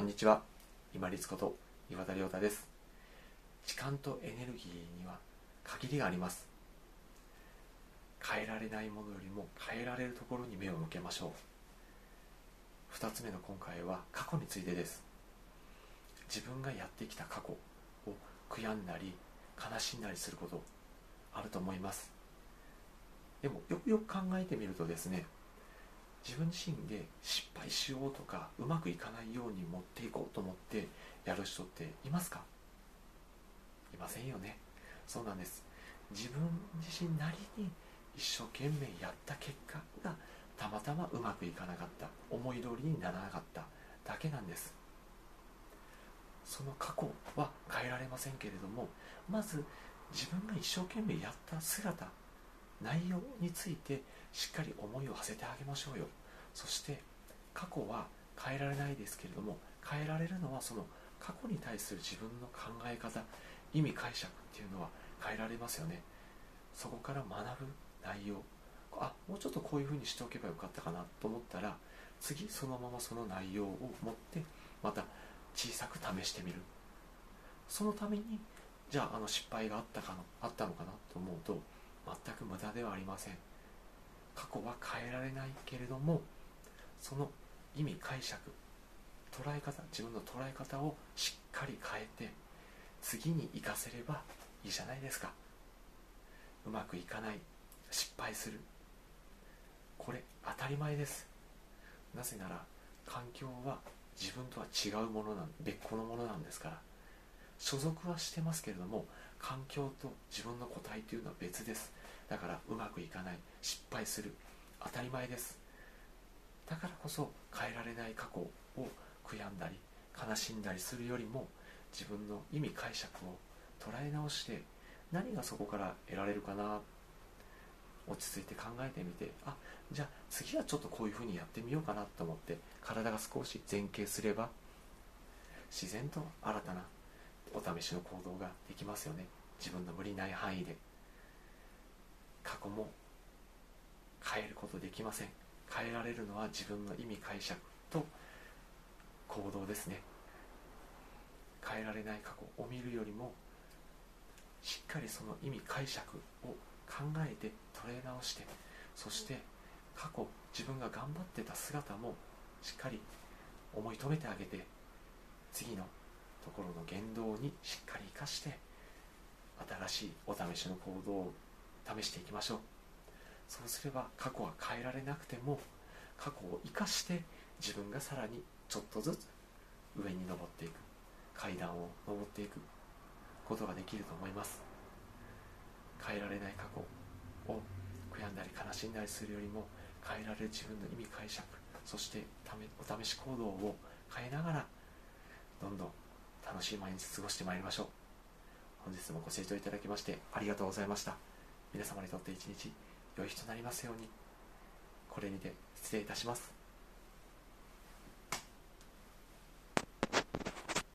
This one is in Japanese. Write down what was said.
こんにちは。今立こと岩田亮太です。時間とエネルギーには限りがあります。変えられないものよりも変えられるところに目を向けましょう。2つ目の今回は過去についてです。自分がやってきた過去を悔やんだり悲しんだりすることあると思います。でもよくよく考えてみるとですね自分自身で失敗しようとかうまくいかないように持っていこうと思ってやる人っていますか？いませんよね。そうなんです。自分自身なりに一生懸命やった結果がたまたまうまくいかなかった。思い通りにならなかった。だけなんです。その過去は変えられませんけれどもまず自分が一生懸命やった姿内容についてしっかり思いを馳せてあげましょうよ。そして過去は変えられないですけれども変えられるのはその過去に対する自分の考え方意味解釈っていうのは変えられますよね。そこから学ぶ内容。あもうちょっとこういうふうにしておけばよかったかなと思ったら次そのままその内容を持ってまた小さく試してみる。そのためにじゃああの失敗があったかのあったのかなと思うと全く無駄ではありません。過去は変えられないけれどもその意味解釈捉え方自分の捉え方をしっかり変えて次に生かせればいいじゃないですか。うまくいかない失敗する。これ当たり前です。なぜなら環境は自分とは違うものなん別個のものなんですから。所属はしてますけれども環境と自分の個体というのは別です。だからうまくいかない。失敗する。当たり前です。だからこそ変えられない過去を悔やんだり悲しんだりするよりも自分の意味解釈を捉え直して何がそこから得られるかな。落ち着いて考えてみてあじゃあ次はちょっとこういうふうにやってみようかなと思って体が少し前傾すれば自然と新たなお試しの行動ができますよね。自分の無理ない範囲で。過去も変えることできません。変えられるのは自分の意味解釈と行動ですね。変えられない過去を見るよりもしっかりその意味解釈を考えて捉え直してそして過去自分が頑張ってた姿もしっかり思い止めてあげて次のところの言動にしっかり生かして新しいお試しの行動を試していきましょう。そうすれば過去は変えられなくても過去を生かして自分がさらにちょっとずつ上に登っていく階段を登っていくことができると思います。変えられない過去を悔やんだり悲しんだりするよりも変えられる自分の意味解釈そしてお試し行動を変えながらどんどん楽しい毎日過ごしてまいりましょう。本日もご清聴いただきましてありがとうございました。皆様にとって一日良い日となりますように。これにて失礼いたします。